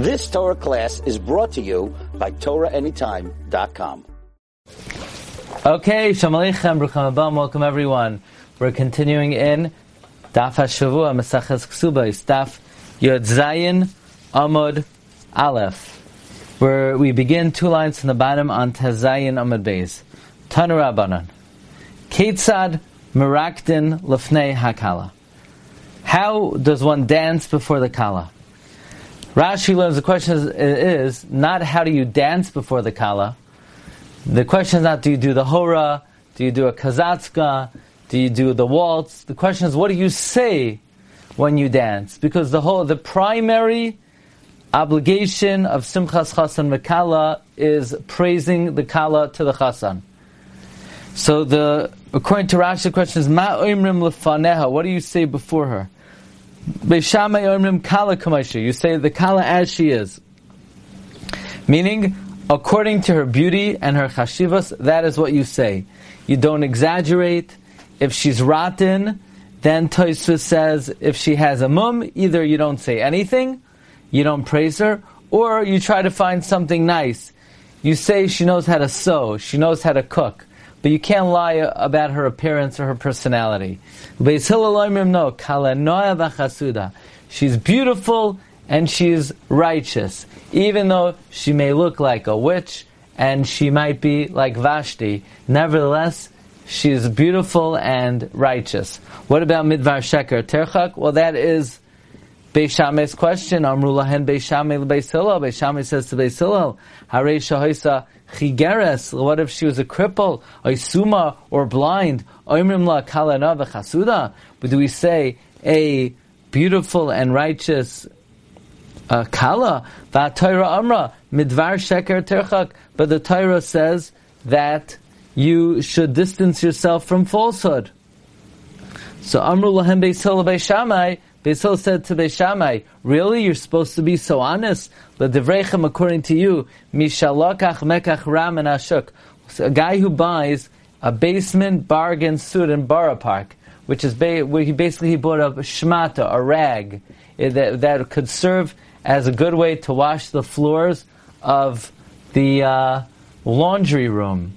This Torah class is brought to you by TorahAnytime.com. Okay, Shalom Aleichem, Brucham Abam, welcome everyone. We're continuing in Daf HaShavua, Masaches Ksubos, Daf Yod Zayin, Amud Aleph, where we begin two lines from the bottom on Tazayin Amud Beis. Tanu Rabbanan. Ketzad Merakdin Lefnei Hakala. How does one dance before the Kala? Rashi learns the question is, is, not how do you dance before the Kala. The question is not do you do the Hora, do you do a Kazatska, do you do the waltz? The question is what do you say when you dance? Because the whole, the primary obligation of Simchas Chasan Mekala is praising the Kala to the Chasan. So the, according to Rashi, the question is, Ma oimrim lefaneha, what do you say before her? Beishamay oimrim kala kamaisha, you say the kala as she is. Meaning, according to her beauty and her chashivas, that is what you say. You don't exaggerate. If she's rotten, then Tosfos says if she has a mum, either you don't say anything, you don't praise her, or you try to find something nice. You say she knows how to sew, she knows how to cook, but you can't lie about her appearance or her personality. She's beautiful and she's righteous, even though she may look like a witch and she might be like Vashti. Nevertheless, she's beautiful and righteous. What about Midvar Sheker Terchak? Well, that is Beishame's question. Amrulahen Beishame Beis Hillel. Beishame says to Beis Hillel, Harei Shahoisa Chigeres. What if she was a cripple, a suma, or blind? Oimrim la kalana v'chasuda. But do we say a beautiful and righteous uh, kala? V'atayra amra midvar sheker terchak. But the Torah says that you should distance yourself from falsehood. So Amru lahem Beis Hillel Beis said to Beishamai, "Really, you're supposed to be so honest? L'devrechem, according to you, mishalakach mekach ram and ashuk, a guy who buys a basement bargain suit in Borough Park, which is ba- where he basically he bought a shmata, a rag eh, that, that could serve as a good way to wash the floors of the uh, laundry room.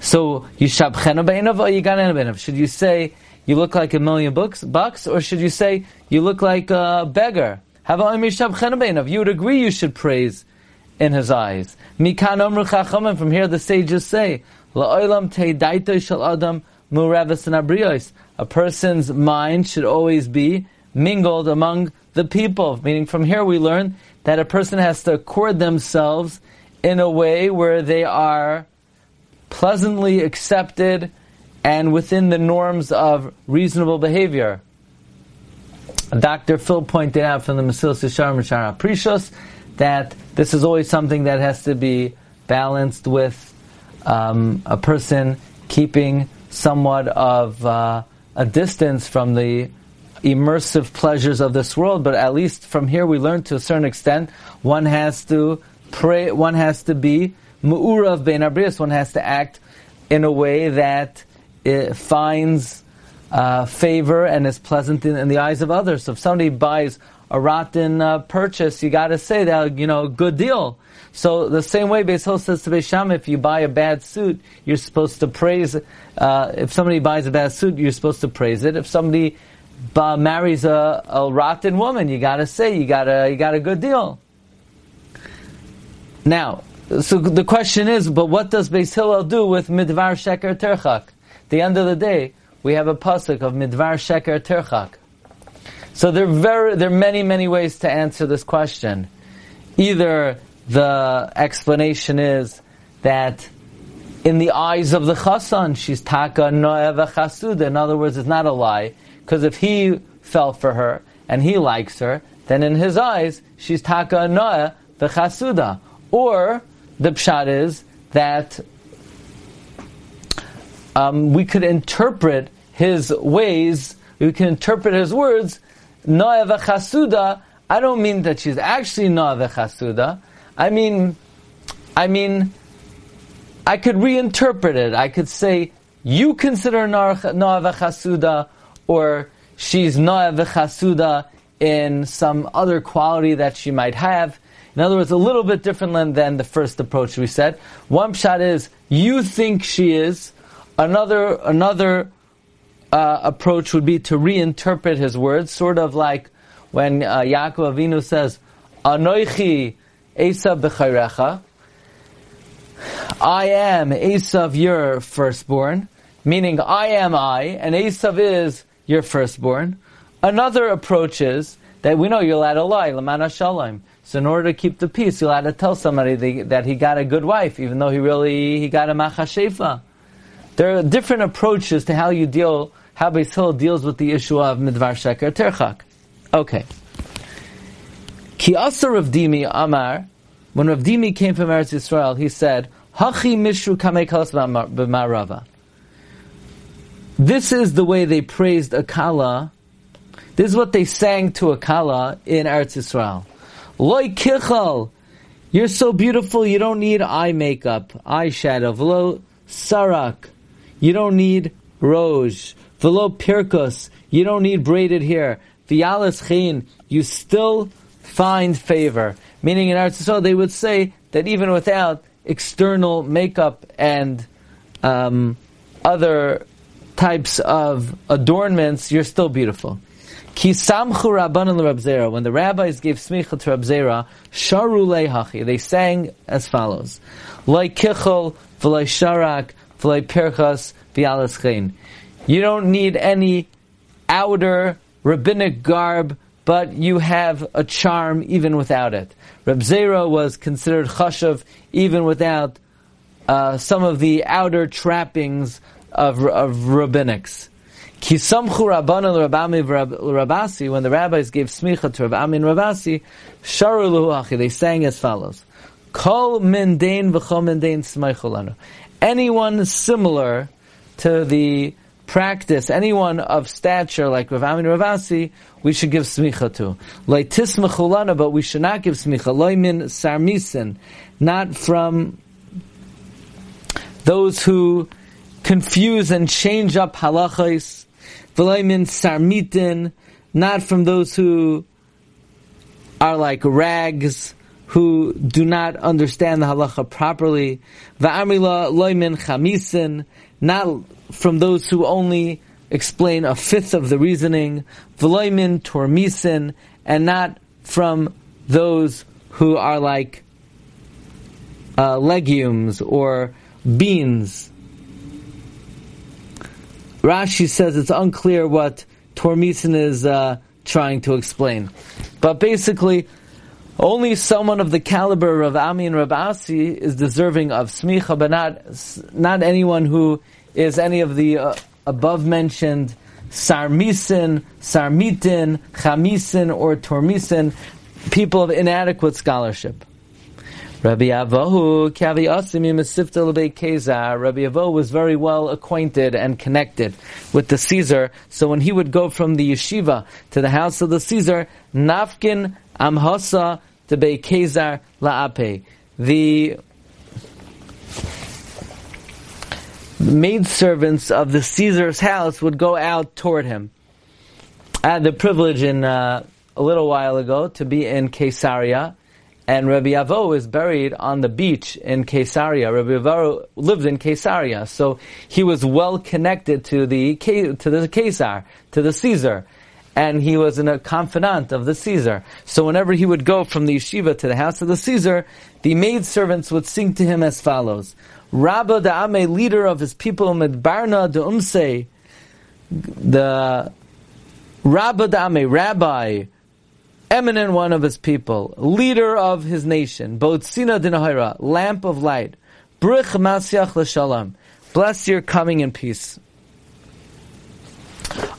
So Yigan Should you say you look like a million bucks, bucks, or should you say you look like a beggar? Have You would agree you should praise in his eyes. From here the sages say, A person's mind should always be mingled among the people. Meaning from here we learn that a person has to accord themselves in a way where they are pleasantly accepted and within the norms of reasonable behavior. Dr. Phil pointed out from the Mesilas Yesharim Shara Prishos that this is always something that has to be balanced with um, a person keeping somewhat of uh, a distance from the immersive pleasures of this world. But at least from here, we learn to a certain extent, one has to pray, one has to be Mu'urav bein abrius, one has to act in a way that finds uh, favor and is pleasant in, in, the eyes of others. So if somebody buys a rotten uh, purchase, you got to say that you know good deal. So the same way Beis Hillel says to Beis if you buy a bad suit, you're supposed to praise. Uh, if somebody buys a bad suit, you're supposed to praise it. If somebody marries a, a rotten woman, you got to say you got a you got a good deal. Now, so the question is, but what does Beis Hillel do with midvar sheker terchak? At the end of the day, we have a pasuk of midvar sheker terchak. So there are very, there are many, many ways to answer this question. Either the explanation is that in the eyes of the chasan, she's taka noeva chasuda. In other words, it's not a lie, because if he fell for her and he likes her, then in his eyes, she's taka noah v'chasuda. Or the pshat is that um, we could interpret his ways, we can interpret his words, Noah v'chasuda, I don't mean that she's actually Noah v'chasuda, I mean, I mean, I could reinterpret it. I could say, you consider Noah v'chasuda, or she's Noah v'chasuda in some other quality that she might have. In other words, a little bit different than, than the first approach we said. One shot is you think she is. Another another uh, approach would be to reinterpret his words, sort of like when uh, Yaakov Avinu says, "Anoichi Esav b'chayrecha." I am Esav, your firstborn, meaning I am I, and Esav is your firstborn. Another approach is that we know you're allowed to lie. So in order to keep the peace, you're allowed to tell somebody that he got a good wife, even though he really he got a machashefa. There are different approaches to how you deal, how Beis deals with the issue of midvar sheker terchak. Okay. Ki asa Rav Amar, when Rav Dimi came from Eretz Yisrael, he said, Hachi mishru kamei kalas b'marava. This is the way they praised Akala. This is what they sang to Akala in Eretz Yisrael. Loi kichal, you're so beautiful, you don't need eye makeup, eyeshadow. Velo sarak, you don't need rouge. Velo pirkus, you don't need braided hair. Vialis chen, you still find favor. Meaning in Eretz Yisrael, they would say that even without external makeup and um, other types of adornments, you're still beautiful. When the rabbis gave smicha to Rabzera, sharu lehachi. They sang as follows: Loi kichol sharak You don't need any outer rabbinic garb, but you have a charm even without it. Rab Zera was considered chashav even without uh, some of the outer trappings of, of rabbinics. When the rabbis gave smicha to Rabami and Rabasi, Sharu they sang as follows. Kol Smecholanu. Anyone similar to the practice, anyone of stature like Rav Amin Ravasi, we should give smicha to. Leitis mechulana, but we should not give smicha. Loimin sarmisin, not from those who confuse and change up halachos. V'loimin sarmitin, not from those who are like rags, who do not understand the halacha properly. Va'amila loimin chamisin, not from those who only explain a fifth of the reasoning. V'loimin tormisin, and not from those who are like uh, legumes or beans. Rashi says it's unclear what tormisin is uh, trying to explain. But basically, only someone of the caliber of Ami and Rabasi is deserving of smicha, but not, not anyone who is any of the uh, above mentioned sarmisin, sarmitin, chamisin, or tormisin, people of inadequate scholarship. Rabbi Avohu Kavi Asimi. Rabbi Avohu was very well acquainted and connected with the Caesar. So when he would go from the yeshiva to the house of the Caesar, Nafkin Amhasa to Bei Kezar La'ape. The maidservants of the Caesar's house would go out toward him. I had the privilege in uh, a little while ago to be in Caesarea and Rabbi Avo is buried on the beach in Caesarea. Rabbi Avo lived in Caesarea, so he was well connected to the to the Caesar, to the Caesar, and he was a confidant of the Caesar. So whenever he would go from the yeshiva to the house of the Caesar, the maid servants would sing to him as follows: Rabba Da'ame, leader of his people, Medbarna de Umse, the Rabba Da'ame, rabbi eminent one of his people, leader of his nation, Botzina Dinahira, lamp of light, Brich Masyach L'Shalom, bless your coming in peace.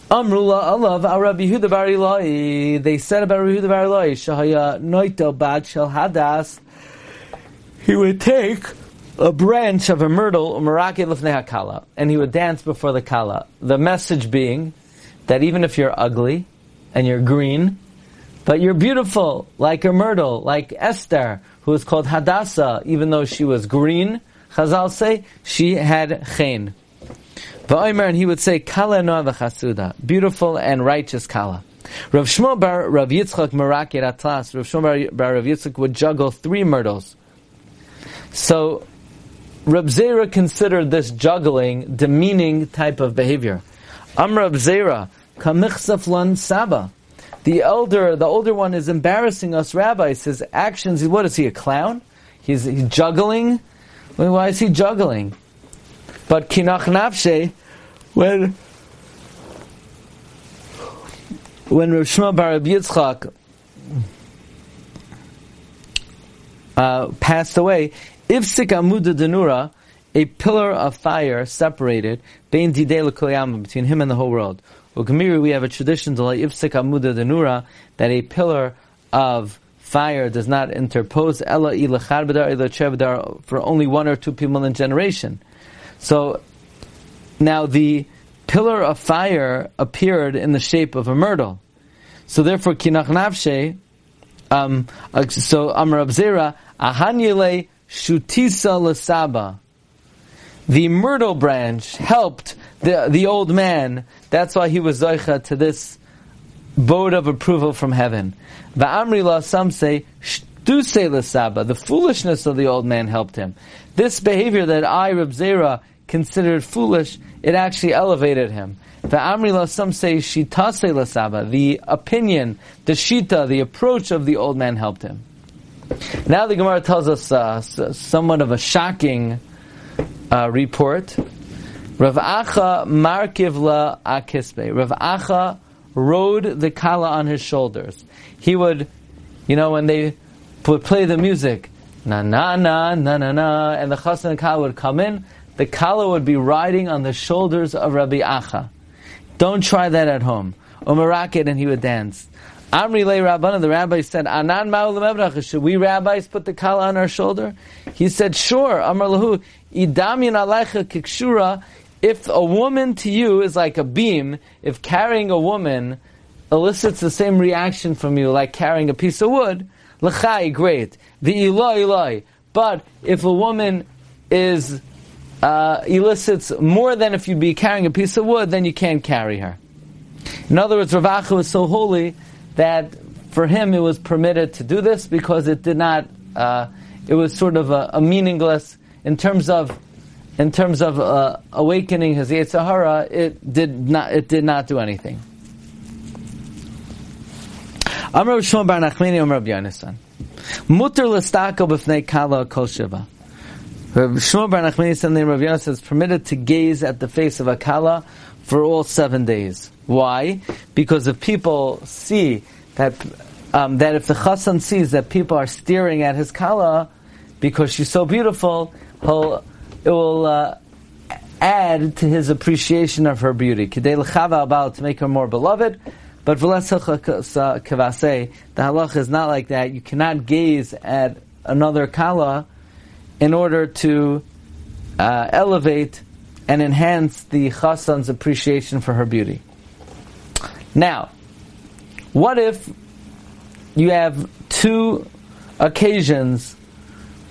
Amrullah Allah Rabbi Yehuda Bar. They said about Rabbi Yehuda Bar Ilai, Shahaya Noito Bad Shel Hadas. He would take a branch of a myrtle, Umarake Lefnei and he would dance before the Kala. The message being that even if you're ugly and you're green but you're beautiful, like a myrtle, like Esther, who was called Hadassah, even though she was green. Chazal say she had chen. Va'omer, and he would say, Kala noa v'chasuda, beautiful and righteous Kala. Rav Shmuel bar Rav Yitzchak Merakir Atlas, Rav Shmuel bar, Rav Yitzchak would juggle three myrtles. So, Rav Zera considered this juggling demeaning type of behavior. Am Rav Zera, kamichsaf lan saba. The elder, the older one is embarrassing us rabbis. His actions, what is he, a clown? He's, he's juggling? Why is he juggling? But kinach nafshe, when when Rav Shmuel Bar Yitzchak uh, passed away, Ifsik Amuda Denura, a pillar of fire separated between him and the whole world. Ugamiri, we have a tradition to like Ifsik Amuda Denura that a pillar of fire does not interpose ella for only one or two people in generation. So now the pillar of fire appeared in the shape of a myrtle. So therefore, kinach nafshe, um, uh, so Amar Abzera, ahanyele shutisa lasaba. The myrtle branch helped the, the old man. That's why he was zoicha to this boat of approval from heaven. Va'amrila, some say, shtuse lasaba. The foolishness of the old man helped him. This behavior that I, Reb Zera, considered foolish, it actually elevated him. The Amrila, some say shitase lasaba, the opinion, the shita, the approach of the old man helped him. Now the Gemara tells us uh, somewhat of a shocking uh, report. Rav Acha markivla akisbe. Rav Acha rode the kala on his shoulders. He would, you know, when they would play the music, na na na na na na, and the chassan and kala would come in, the kala would be riding on the shoulders of Rabbi Acha. Don't try that at home. Umarakit, and he would dance. Amri le Rabbana, the rabbi said, Anan ma'ulam should we rabbis put the kala on our shoulder? He said, sure. Amar lahu, idamyan alecha kikshura, if a woman to you is like a beam, if carrying a woman elicits the same reaction from you like carrying a piece of wood, lechai, great. The eloi, eloi. But if a woman is uh, elicits more than if you'd be carrying a piece of wood, then you can't carry her. In other words, Ravacha was so holy that for him it was permitted to do this because it did not. Uh, it was sort of a, a, meaningless in terms of in terms of uh, awakening his Yetzer Hara. It did not. It did not do anything. Amr Shmuel Bar Nachmani Amr. Mutter l'stako b'fnei kala kol. Rav Shmuel Bar Nachmani said Rav Yonasan is permitted to gaze at the face of a kala for all seven days. Why? Because if people see that um, that if the chassan sees that people are staring at his kala because she's so beautiful, he'll it will uh, add to his appreciation of her beauty. L'chava about to make her more beloved. But kavase, the halach is not like that. You cannot gaze at another kala in order to uh, elevate and enhance the chassan's appreciation for her beauty. Now, what if you have two occasions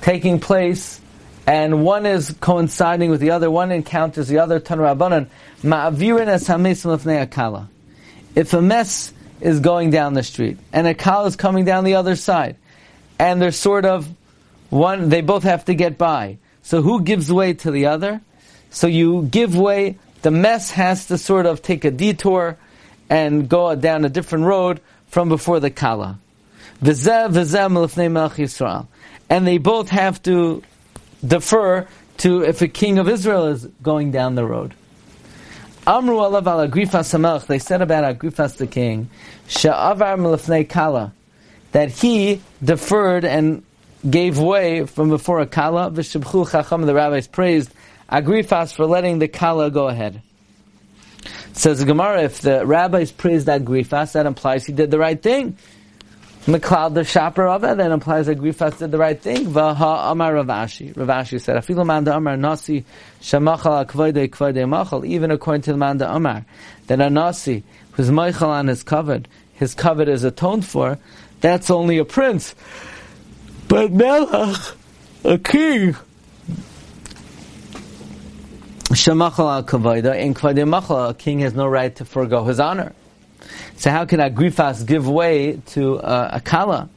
taking place and one is coinciding with the other, one encounters the other, Tanrabanan, Ma'avirin as akala. If a mess is going down the street and a kala is coming down the other side, and they're sort of one, they both have to get by. So who gives way to the other? So you give way, the mess has to sort of take a detour, and go down a different road from before the Kala. And they both have to defer to if a king of Israel is going down the road. Amru alav al Agrifas they said about Agrifas the king, Sha'avar melefnei Kala, that he deferred and gave way from before a Kala, V'shibchu Chacham, the rabbis praised Agrifas for letting the Kala go ahead. Says the Gemara, if the rabbis praised that Grifas, that implies he did the right thing. McLeod the Shaper of it, that implies that Grifas did the right thing. Vaha Amar Ravashi. Ravashi said, Afilu Manda Amar Nasi Shamachal Akvode Kvode Machal, even according to the Manda Amar, that a Nasi, whose Meichalan is covered, his covet is atoned for, that's only a prince. But Melach, a king, Shemachal al kavayda in kvadim machal, a king has no right to forego his honor. So how can Agrifas give way to uh, a Kala?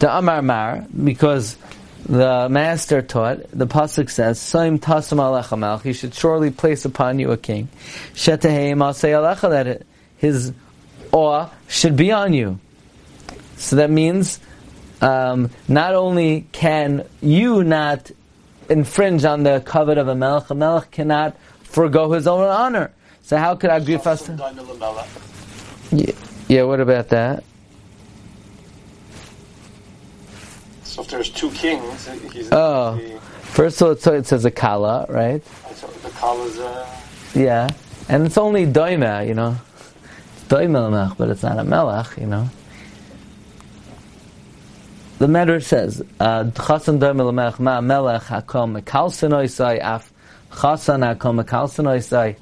The Amar Mar, because the master taught, the pasuk says, "Soim tasam alecha He should surely place upon you a king. Shetehei masei alecha that his awe should be on you. So that means um, not only can you not infringe on the covet of a melech, a melech cannot forego his own honor. So how could I Agrifas? Yeah, yeah, what about that? So if there's two kings, he's oh. The, First of all, so it says a kala, right? So the kala is a... Yeah, and it's only doima, you know. It's doima but it's not a melech, you know. The Medrash says, "Chasan doima lemech ma melech hakom mekalsin oisai af chasan hakom mekalsin oisai."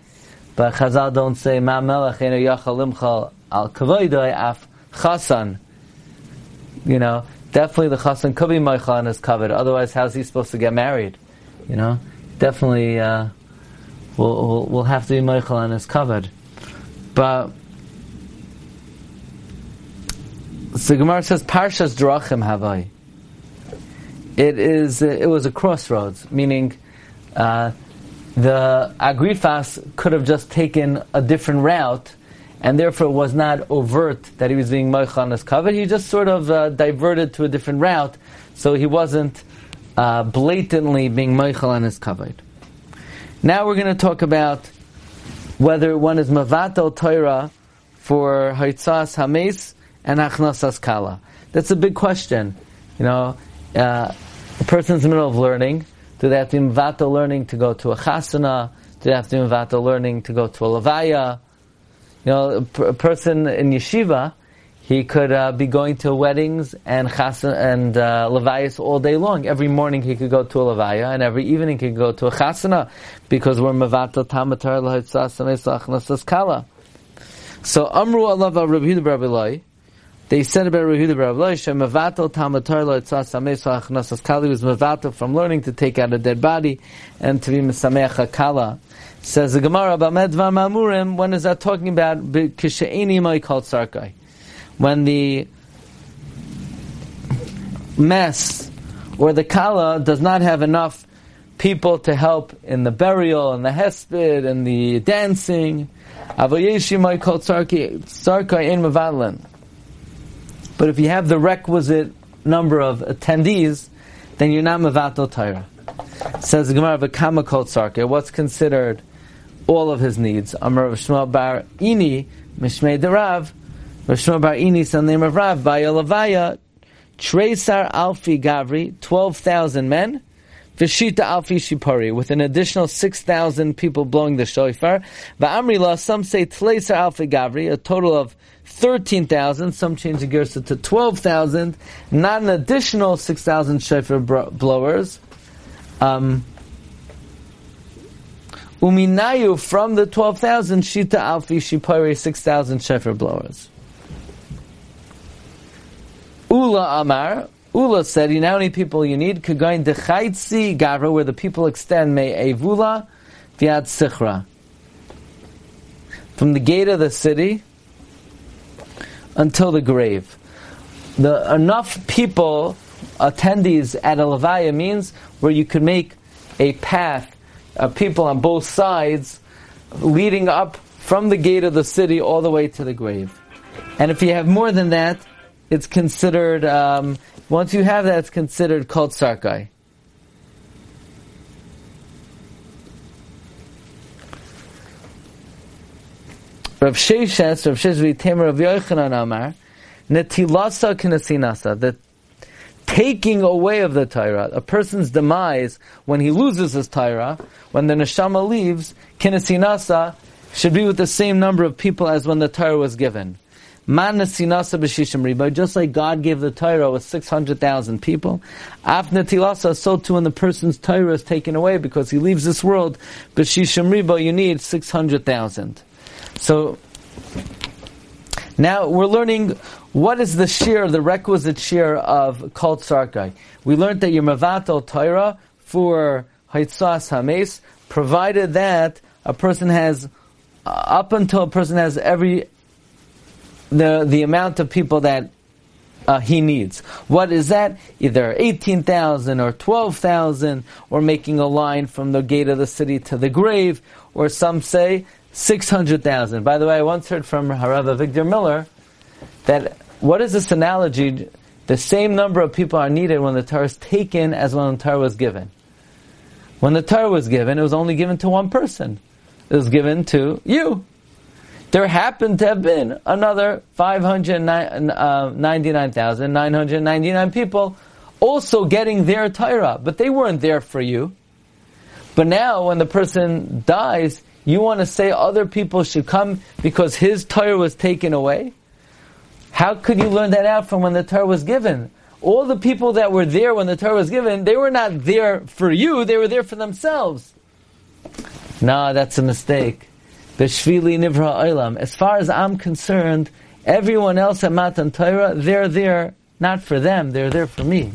But Chazal don't say ma melech enu yachal limchal al kavoidoi af chasan. You know, definitely the chasan could be Michael on his covered. Otherwise, how's he supposed to get married? You know, definitely uh, will will will have to be Michael on his covered. But the Gemara says Parshas Drachim Havai. It is it was a crossroads, meaning. Uh, the Agrifas could have just taken a different route, and therefore it was not overt that he was being Moich on his covet. He just sort of uh, diverted to a different route, so he wasn't uh, blatantly being Moichel on his covet. Now we're going to talk about whether one is Mavatel Torah for Haitzas Hames and Achnasas Kala. That's a big question. You know, uh, a person's in the middle of learning do they have to invata learning to go to a chasana? Do they have to invata learning to go to a levaya? You know, a, person in yeshiva, he could uh, be going to weddings and chasana and uh, levayas all day long. Every morning he could go to a levaya, and every evening he could go to a chasana because we're mavata tamatar lahitzas kala. So Amru Allah Rabbi Rabbi they said about Rehuda Rav Loisha, Mavatal Tamatar Lo Etzas Sameso Achnasas Kali was Mavatal from learning to take out a dead body and to be Mesameach Kala. Says the Gemara about Mamurim, when is that talking about Kishaini Mai called Sarkai? When the mess or the Kala does not have enough people to help in the burial and the hesped and the dancing. Avoyeshi Mai called Sarkai in Mavadlin. But if you have the requisite number of attendees, then you're not Mavato Torah. Says the Gemara of a Kamakot Sarke, what's considered all of his needs? Amar Shmuel Bar Ini, Mishmei Derav, Shmuel Bar Ini, son name of Rav, Bayalavaya, Tresar Alfi Gavri, 12,000 men, Vishita Alfi Shipari, with an additional 6,000 people blowing the shofar. Va'amrila, some say Tleisar Alfi Gavri, a total of 13,000, some change the gears to 12,000, not an additional 6,000 shofar blowers. Um, Uminayu from the 12,000, Shita Alfi Shipari, 6,000 shofar blowers. Ula Amar, Ula said, you know how many people you need? Kagain Dechaitzi Gavra, where the people extend May Evula, Viad Sichra. From the gate of the city, until the grave. The enough people, attendees at a levaya means where you could make a path of people on both sides leading up from the gate of the city all the way to the grave. And if you have more than that, it's considered, um, once you have that, it's considered called sarkai. Rav Sheshes, Rav Sheshes Tamer Rav Yochanan Amar, Netilasa Kinasinasa, the taking away of the Torah, a person's demise when he loses his Torah, when the neshama leaves, Kinasinasa should be with the same number of people as when the Torah was given. Man Sinasa b'shishim riba, just like God gave the Torah with 600,000 people, af netilasa, so too when the person's Torah is taken away because he leaves this world, b'shishim riba, you need 600,000. So now we're learning what is the shear, the requisite shear of Kol Sarkai. We learned that you're Mavato Torah for Haitzas Hames, provided that a person has, uh, up until a person has every the the amount of people that uh, he needs. What is that? Either 18,000 or 12,000, or making a line from the gate of the city to the grave, or some say 600,000. By the way, I once heard from Harava Victor Miller that what is this analogy? The same number of people are needed when the Torah is taken as when the Torah was given. When the Torah was given, it was only given to one person. It was given to you there happened to have been another 599,999 uh, people also getting their Torah, but they weren't there for you. But now, when the person dies, you want to say other people should come because his Torah was taken away? How could you learn that out from when the Torah was given? All the people that were there when the Torah was given, they were not there for you, they were there for themselves. Nah, that's a mistake. Beshvili Nivra Olam. As far as I'm concerned, everyone else at Matan Torah, they're there not for them, they're there for me.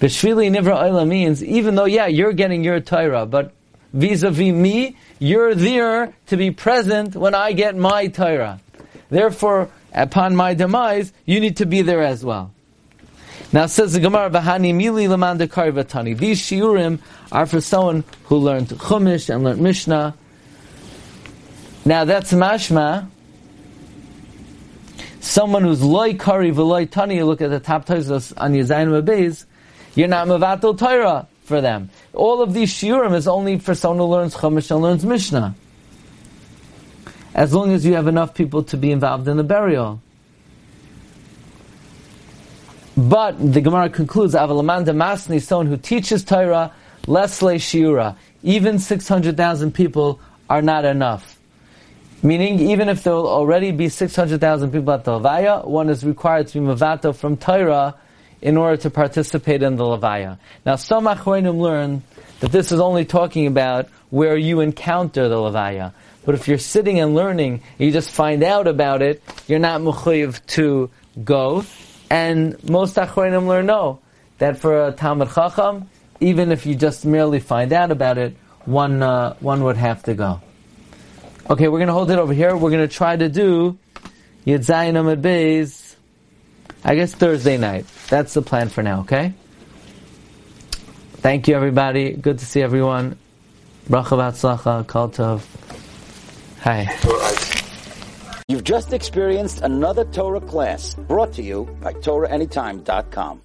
Beshvili Nivra Olam means, even though, yeah, you're getting your Torah, but vis-a-vis me, you're there to be present when I get my Torah. Therefore, upon my demise, you need to be there as well. Now says the Gemara, "V'hani mili lemanda karvatani." These shiurim are for someone who learned Chumash and learned Mishnah, now that's mashma. Someone who's loy kari v'loy tani, you look at the top tizos on Yazayin Mabeis, you're not mevatel Torah for them. All of these shiurim is only for someone who learns Chumash and learns Mishnah. As long as you have enough people to be involved in the burial. But the Gemara concludes, Avalamanda Masni, someone who teaches Torah, less le shiura. Even 600,000 people are not enough. Meaning, even if there will already be 600,000 people at the Levaya, one is required to be Mavato from Torah in order to participate in the Levaya. Now, some Achroinim learn that this is only talking about where you encounter the Levaya. But if you're sitting and learning, you just find out about it, you're not Mechuyev to go. And most Achroinim learn no, that for a Talmud Chacham, even if you just merely find out about it, one, uh, one would have to go. Okay, we're going to hold it over here. We're going to try to do Yedzayin Amid Beis, I guess Thursday night. That's the plan for now, okay? Thank you, everybody. Good to see everyone. Bracha v'atzlacha, kol tov. Hi. You've just experienced another Torah class brought to you by TorahAnytime.com.